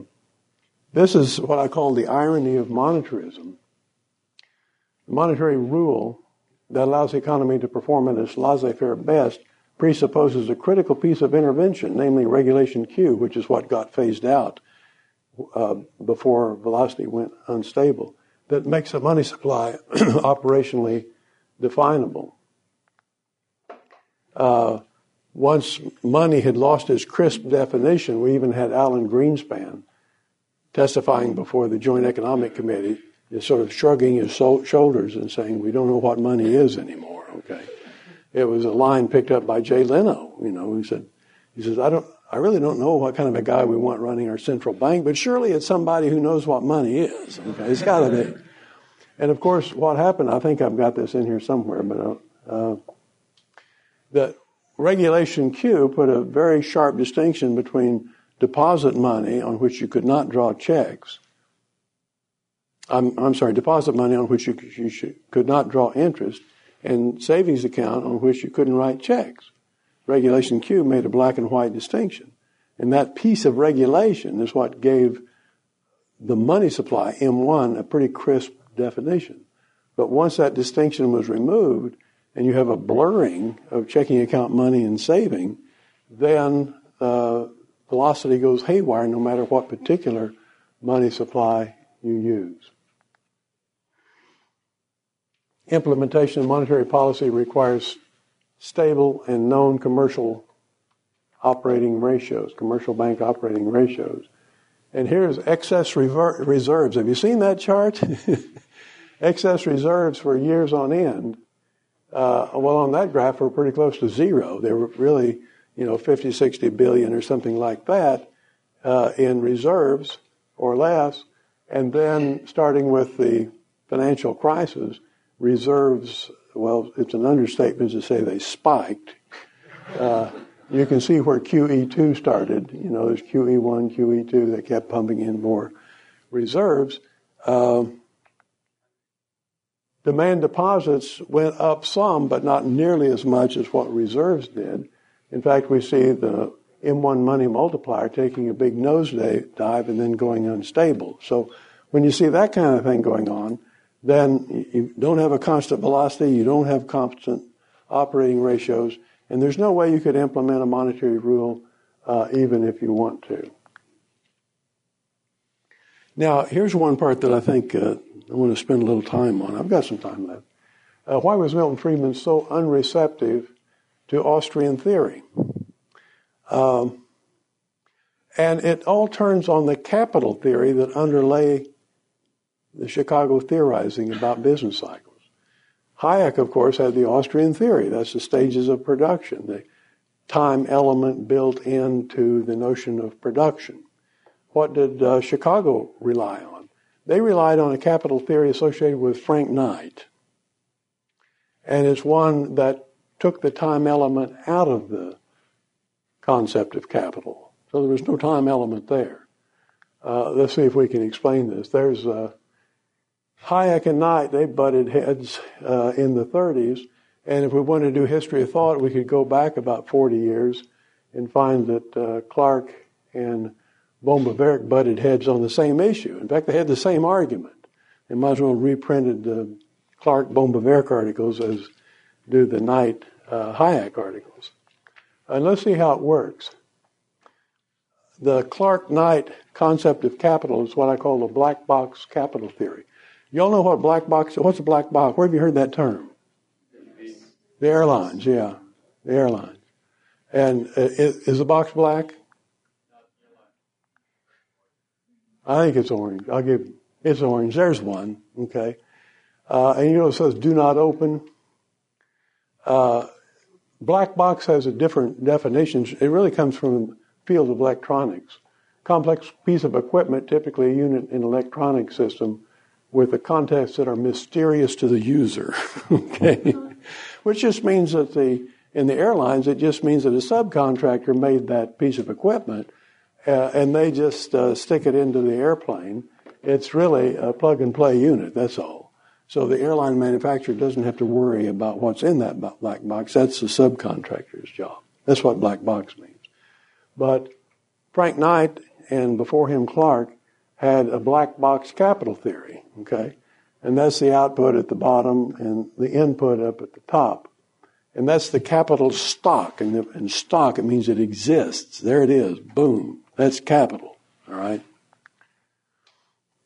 this is what I call the irony of monetarism. The monetary rule that allows the economy to perform at its laissez-faire best presupposes a critical piece of intervention, namely Regulation Q, which is what got phased out uh, before velocity went unstable that makes a money supply operationally definable. Uh, once money had lost its crisp definition, we even had Alan Greenspan testifying before the Joint Economic Committee, is sort of shrugging his shoulders and saying, "We don't know what money is anymore." Okay, it was a line picked up by Jay Leno. You know, he said, "He says I don't I really don't know what kind of a guy we want running our central bank, but surely it's somebody who knows what money is. Okay, it's got to be. And of course, what happened? I think I've got this in here somewhere, but uh, uh, that Regulation Q put a very sharp distinction between deposit money on which you could not draw checks. I'm, I'm sorry, deposit money on which you, you should, could not draw interest and savings account on which you couldn't write checks. Regulation Q made a black and white distinction. And that piece of regulation is what gave the money supply, M1, a pretty crisp definition. But once that distinction was removed and you have a blurring of checking account money and saving, then uh, velocity goes haywire no matter what particular money supply you use. Implementation of monetary policy requires stable and known commercial operating ratios, commercial bank operating ratios. And here's excess rever- reserves. Have you seen that chart? excess reserves for years on end. Uh, well, on that graph, we're pretty close to zero. They were really, you know, 50, 60 billion or something like that uh, in reserves or less. And then starting with the financial crisis, reserves, well, it's an understatement to say they spiked. Uh, you can see where QE2 started. You know, there's QE1, QE2 that kept pumping in more reserves. Um, demand deposits went up some, but not nearly as much as what reserves did. In fact, we see the M1 money multiplier taking a big nosedive and then going unstable. So when you see that kind of thing going on, then you don't have a constant velocity, you don't have constant operating ratios, and there's no way you could implement a monetary rule uh, even if you want to. Now, here's one part that I think uh, I want to spend a little time on. I've got some time left. Uh, why was Milton Friedman so unreceptive to Austrian theory? Um, and it all turns on the capital theory that underlay the Chicago theorizing about business cycles. Hayek, of course, had the Austrian theory. That's the stages of production, the time element built into the notion of production. What did uh, Chicago rely on? They relied on a capital theory associated with Frank Knight. And it's one that took the time element out of the concept of capital. So there was no time element there. Uh, let's see if we can explain this. There's uh, Hayek and Knight, they butted heads uh, in the 30s. And if we want to do history of thought, we could go back about 40 years and find that uh, Clark and Böhm-Bawerk butted heads on the same issue. In fact, they had the same argument. They might as well reprinted the Clark Böhm-Bawerk articles as do the Knight uh, Hayek articles. And let's see how it works. The Clark Knight concept of capital is what I call the black box capital theory. Y'all know what black box? What's a black box? Where have you heard that term? The airlines, yeah, the airlines. And uh, is the box black? I think it's orange. I'll give it's orange. There's one. Okay. Uh, and you know it says "Do not open." Uh, black box has a different definition. It really comes from the field of electronics. Complex piece of equipment, typically a unit in an electronic system, with the contents that are mysterious to the user. okay? Which just means that the, in the airlines, it just means that a subcontractor made that piece of equipment uh, and they just uh, stick it into the airplane. It's really a plug and play unit, that's all. So the airline manufacturer doesn't have to worry about what's in that black box. That's the subcontractor's job. That's what black box means. But Frank Knight and before him Clark had a black box capital theory, okay? And that's the output at the bottom and the input up at the top. And that's the capital stock. And in stock, it means it exists. There it is. Boom. That's capital. All right.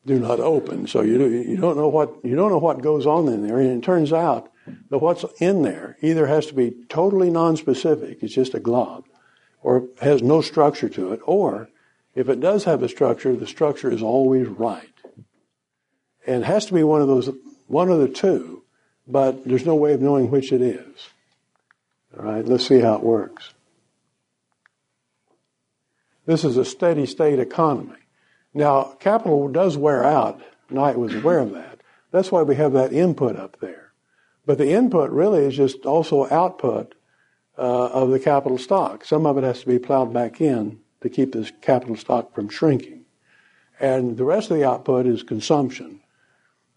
Do not open. So you, you don't know what, you don't know what goes on in there. And it turns out that what's in there either has to be totally nonspecific. It's just a glob or has no structure to it or if it does have a structure, the structure is always right. And has to be one of those, one of the two, but there's no way of knowing which it is. All right, let's see how it works. This is a steady state economy. Now, capital does wear out. Knight was aware of that. That's why we have that input up there. But the input really is just also output uh, of the capital stock. Some of it has to be plowed back in to keep this capital stock from shrinking. And the rest of the output is consumption.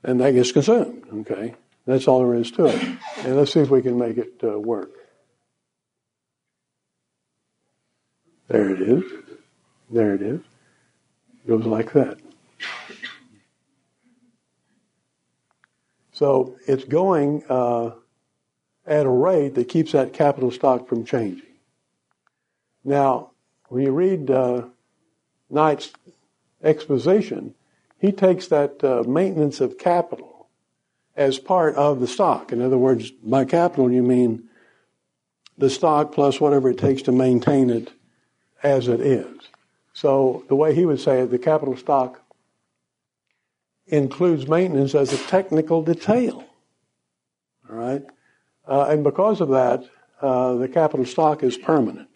And that gets consumed, okay? That's all there is to it. And let's see if we can make it uh, work. There it is. There it is. It goes like that. So it's going uh, at a rate that keeps that capital stock from changing. Now, when you read uh, Knight's exposition, he takes that uh, maintenance of capital as part of the stock. In other words, by capital you mean the stock plus whatever it takes to maintain it as it is. So the way he would say it, the capital stock includes maintenance as a technical detail. All right? Uh, and because of that, uh, the capital stock is permanent.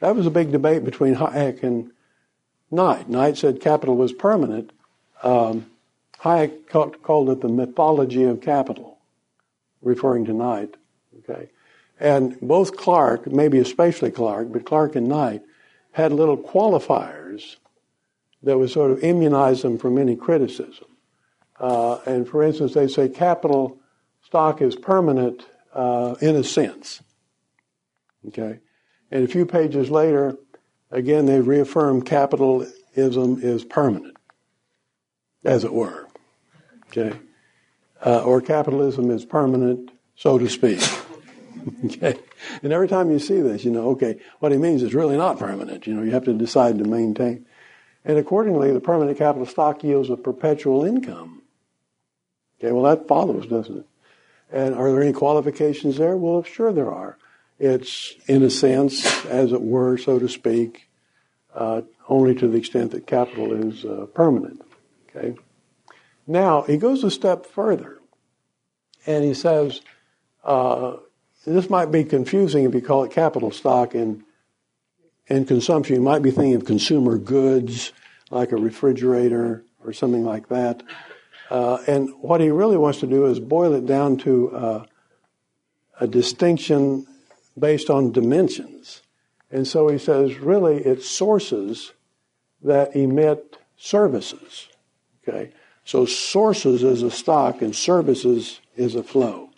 That was a big debate between Hayek and Knight. Knight said capital was permanent. Um, Hayek called it the mythology of capital, referring to Knight. Okay, and both Clark, maybe especially Clark, but Clark and Knight had little qualifiers that would sort of immunize them from any criticism. Uh, and for instance, they say capital stock is permanent uh, in a sense. Okay? And a few pages later, again, they reaffirm capitalism is permanent, as it were. Okay? Uh, or capitalism is permanent, so to speak. okay? And every time you see this, you know, okay, what he means is really not permanent. You know, you have to decide to maintain. And accordingly, the permanent capital stock yields a perpetual income. Okay, well, that follows, doesn't it? And are there any qualifications there? Well, sure there are. It's, in a sense, as it were, so to speak, uh, only to the extent that capital is uh, permanent. Okay. Now he goes a step further, and he says, uh, "This might be confusing if you call it capital stock and and consumption. You might be thinking of consumer goods, like a refrigerator or something like that." Uh, and what he really wants to do is boil it down to uh, a distinction based on dimensions. And so he says, really, it's sources that emit services. Okay? So sources is a stock and services is a flow.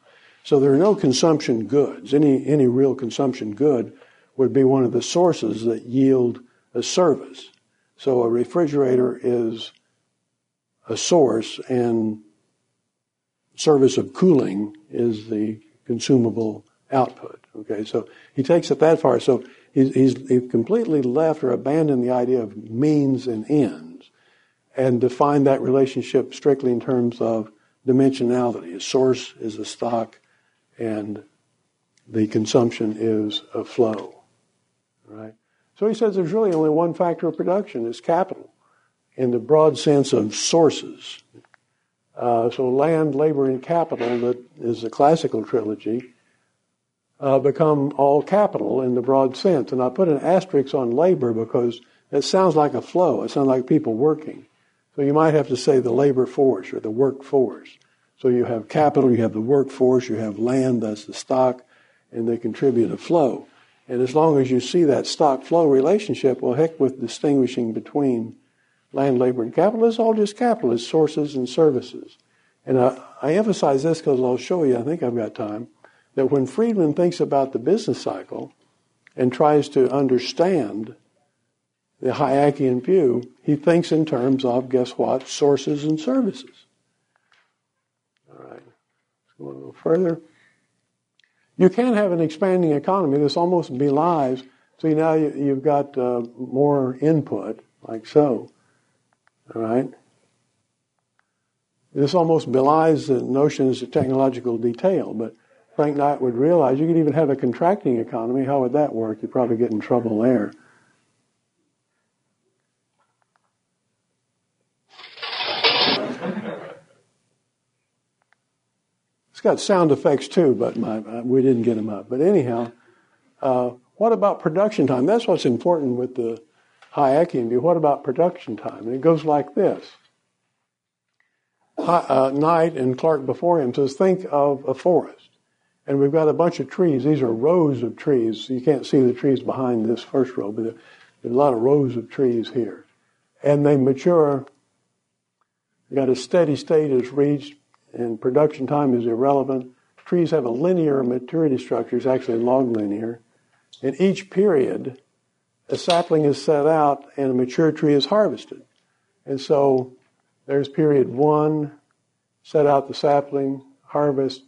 So there are no consumption goods. Any, any real consumption good would be one of the sources that yield a service. So a refrigerator is a source, and service of cooling is the consumable output. Okay, so he takes it that far. So he's, he's, he's completely left or abandoned the idea of means and ends and defined that relationship strictly in terms of dimensionality. A source is a stock and the consumption is a flow. Right? So he says there's really only one factor of production, is capital in the broad sense of sources. Uh, so land, labor, and capital, that is the classical trilogy, uh, become all capital in the broad sense. And I put an asterisk on labor because it sounds like a flow. It sounds like people working. So you might have to say the labor force or the workforce. So you have capital, you have the workforce, you have land, that's the stock, and they contribute a flow. And as long as you see that stock flow relationship, well, heck with distinguishing between land, labor, and capital. It's all just capital. It's sources and services. And I, I emphasize this because I'll show you, I think I've got time, that when Friedman thinks about the business cycle and tries to understand the Hayekian view, he thinks in terms of, guess what, sources and services. A little further. You can have an expanding economy. This almost belies. See, now you, have got uh, more input, like so. All right? This almost belies the notions of technological detail, but Frank Knight would realize you could even have a contracting economy. How would that work? You'd probably get in trouble there. It's got sound effects too, but my, we didn't get them up. But anyhow, uh, what about production time? That's what's important with the Hayekian view. What about production time? And it goes like this. Uh, Knight and Clark before him says, think of a forest. And we've got a bunch of trees. These are rows of trees. You can't see the trees behind this first row, but there's a lot of rows of trees here. And they mature. You got a steady state is reached, and production time is irrelevant. Trees have a linear maturity structure, it's actually log linear. In each period, a sapling is set out and a mature tree is harvested. And so there's period one, set out the sapling, harvest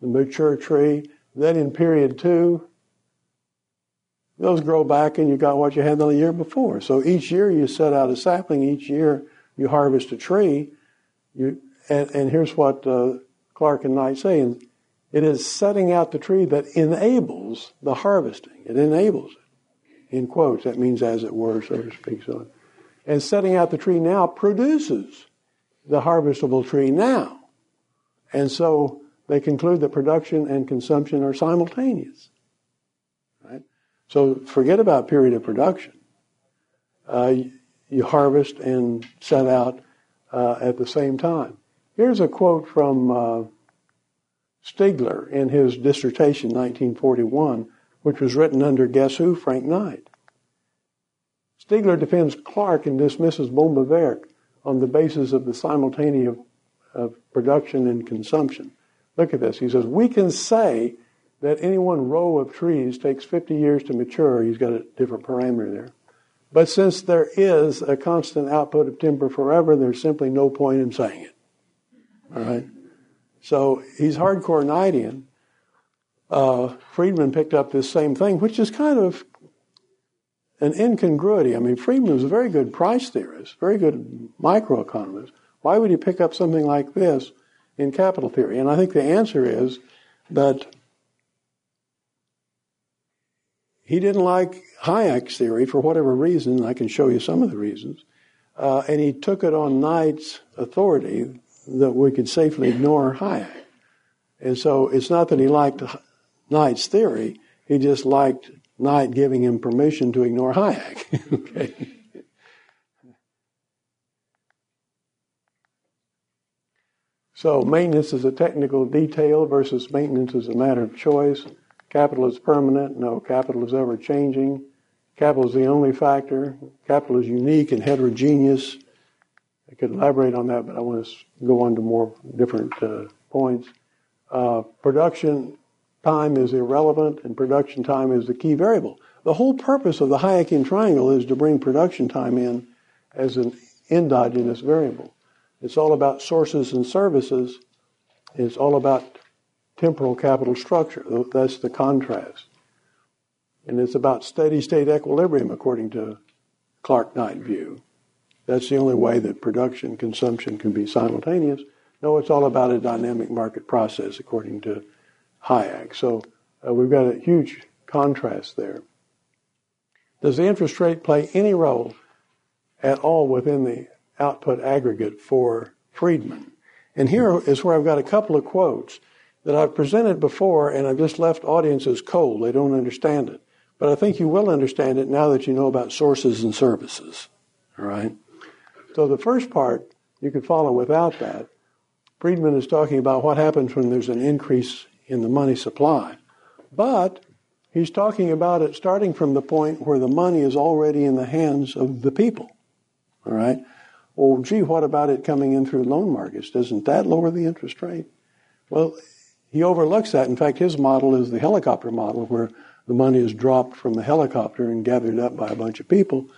the mature tree. Then in period two, those grow back and you got what you had the year before. So each year you set out a sapling, each year you harvest a tree. You, and, and here's what uh, Clark and Knight say. It is setting out the tree that enables the harvesting. It enables it. In quotes, that means as it were, so to speak. So, and setting out the tree now produces the harvestable tree now. And so they conclude that production and consumption are simultaneous. Right? So forget about period of production. Uh, you harvest and set out uh, at the same time. Here's a quote from uh, Stigler in his dissertation, 1941, which was written under guess who? Frank Knight. Stigler defends Clark and dismisses Böhm-Bawerk on the basis of the simultaneous of production and consumption. Look at this. He says, we can say that any one row of trees takes 50 years to mature. He's got a different parameter there. But since there is a constant output of timber forever, there's simply no point in saying it. All right? So he's hardcore Knightian. Uh, Friedman picked up this same thing, which is kind of an incongruity. I mean, Friedman was a very good price theorist, very good microeconomist. Why would he pick up something like this in capital theory? And I think the answer is that he didn't like Hayek's theory for whatever reason. I can show you some of the reasons. Uh, and he took it on Knight's authority that we could safely ignore Hayek. And so it's not that he liked Knight's theory, he just liked Knight giving him permission to ignore Hayek. okay. So maintenance is a technical detail versus maintenance is a matter of choice. Capital is permanent. No, capital is ever changing. Capital is the only factor. Capital is unique and heterogeneous. I could elaborate on that, but I want to go on to more different uh, points. Uh, production time is irrelevant, and production time is the key variable. The whole purpose of the Hayekian triangle is to bring production time in as an endogenous variable. It's all about sources and services. It's all about temporal capital structure. That's the contrast. And it's about steady state equilibrium, according to Clark Knight view. That's the only way that production consumption can be simultaneous. No, it's all about a dynamic market process, according to Hayek. So uh, we've got a huge contrast there. Does the interest rate play any role at all within the output aggregate for Friedman? And here is where I've got a couple of quotes that I've presented before and I've just left audiences cold. They don't understand it. But I think you will understand it now that you know about sources and services. All right? So the first part you could follow without that. Friedman is talking about what happens when there's an increase in the money supply. But he's talking about it starting from the point where the money is already in the hands of the people. All right? Well, gee, what about it coming in through loan markets? Doesn't that lower the interest rate? Well, he overlooks that. In fact, his model is the helicopter model where the money is dropped from the helicopter and gathered up by a bunch of people.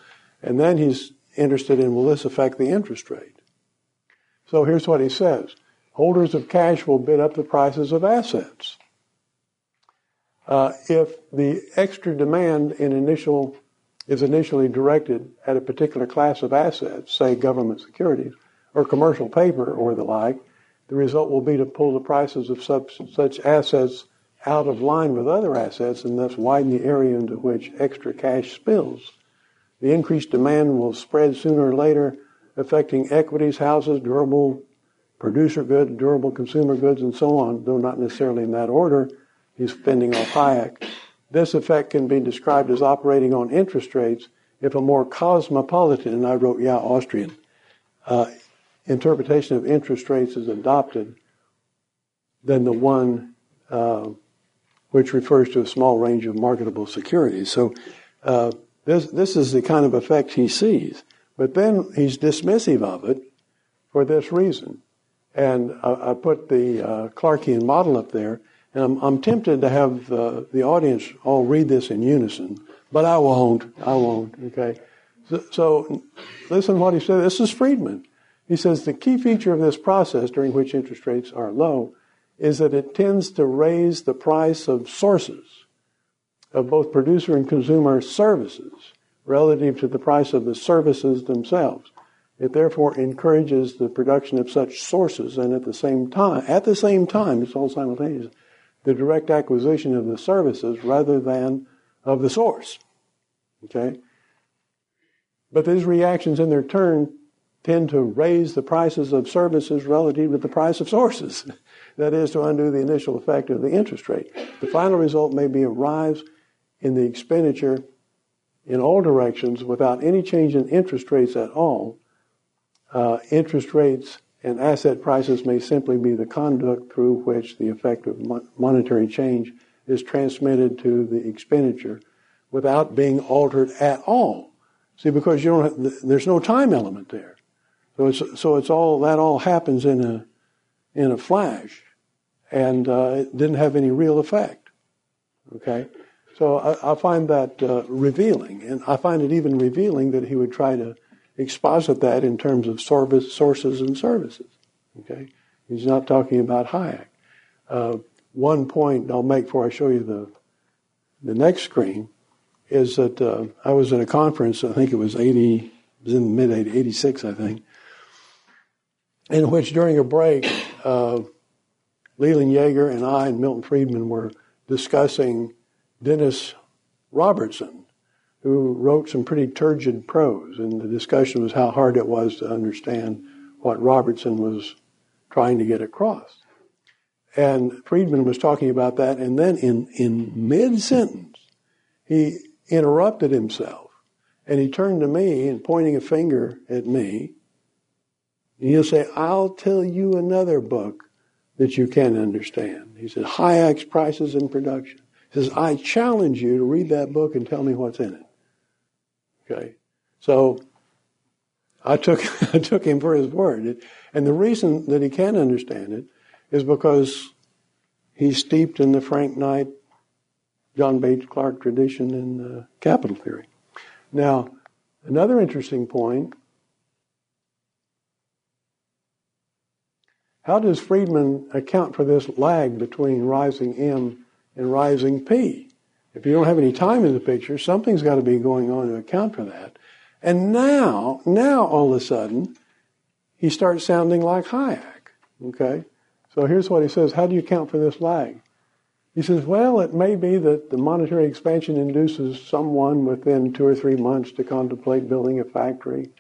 And then he's interested in will this affect the interest rate? So here's what he says holders of cash will bid up the prices of assets. Uh, if the extra demand in initial is initially directed at a particular class of assets, say government securities or commercial paper or the like, the result will be to pull the prices of such, such assets out of line with other assets and thus widen the area into which extra cash spills. The increased demand will spread sooner or later, affecting equities, houses, durable producer goods, durable consumer goods, and so on, though not necessarily in that order. He's fending off Hayek. This effect can be described as operating on interest rates if a more cosmopolitan, and I wrote, yeah, Austrian, uh, interpretation of interest rates is adopted than the one uh, which refers to a small range of marketable securities. So uh, this, this is the kind of effect he sees. But then he's dismissive of it for this reason. And I, I put the uh, Clarkian model up there, and I'm, I'm tempted to have uh, the audience all read this in unison, but I won't. I won't. Okay. So, so listen what he said. This is Friedman. He says the key feature of this process during which interest rates are low is that it tends to raise the price of sources of both producer and consumer services relative to the price of the services themselves. It therefore encourages the production of such sources and at the same time, at the same time, it's all simultaneous, the direct acquisition of the services rather than of the source. Okay? But these reactions in their turn tend to raise the prices of services relative to the price of sources. that is to undo the initial effect of the interest rate. The final result may be a rise in the expenditure in all directions without any change in interest rates at all. Uh, interest rates and asset prices may simply be the conduct through which the effect of monetary change is transmitted to the expenditure without being altered at all. See, because you don't have, there's no time element there. So it's, so it's all, that all happens in a, in a flash and uh, it didn't have any real effect. Okay? So I, I find that uh, revealing, and I find it even revealing that he would try to exposit that in terms of service, sources and services. Okay? He's not talking about Hayek. Uh, one point I'll make before I show you the, the next screen is that uh, I was at a conference, I think it was 80, it was in the mid 86, I think, in which during a break, uh, Leland Yeager and I and Milton Friedman were discussing Dennis Robertson, who wrote some pretty turgid prose, and the discussion was how hard it was to understand what Robertson was trying to get across. And Friedman was talking about that, and then in, in mid sentence, he interrupted himself and he turned to me and pointing a finger at me, he'll say, I'll tell you another book that you can understand. He said, Hayek's Prices and Production. He says, I challenge you to read that book and tell me what's in it. Okay. So I took, I took him for his word. And the reason that he can't understand it is because he's steeped in the Frank Knight, John Bates Clark tradition in uh, capital theory. Now, another interesting point How does Friedman account for this lag between rising M and rising P? If you don't have any time in the picture, something's got to be going on to account for that. And now, now all of a sudden, he starts sounding like Hayek. Okay? So here's what he says. How do you account for this lag? He says, well, it may be that the monetary expansion induces someone within two or three months to contemplate building a factory,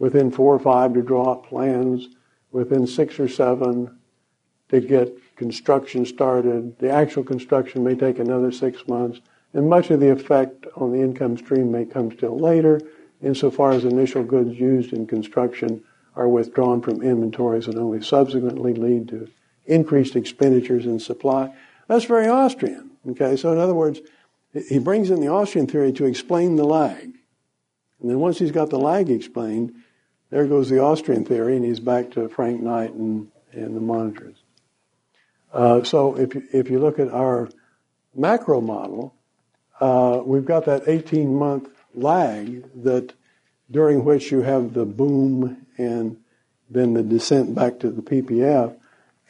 within four or five to draw up plans, within six or seven to get construction started. The actual construction may take another six months, and much of the effect on the income stream may come still later, insofar as initial goods used in construction are withdrawn from inventories and only subsequently lead to increased expenditures in supply. That's very Austrian. Okay, so in other words, he brings in the Austrian theory to explain the lag. And then once he's got the lag explained, there goes the Austrian theory, and he's back to Frank Knight and, and the monetarists. Uh, so if you, if you look at our macro model, uh, we've got that 18 month lag that during which you have the boom and then the descent back to the PPF,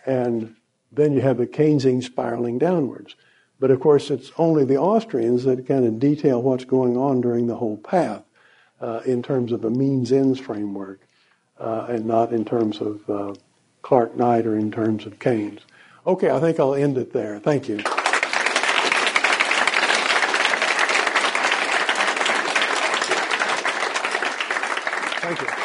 and then you have the Keynesian spiraling downwards. But of course, it's only the Austrians that kind of detail what's going on during the whole path uh, in terms of a means ends framework uh, and not in terms of uh, Clark Knight or in terms of Keynes. Okay, I think I'll end it there. Thank you. Thank you.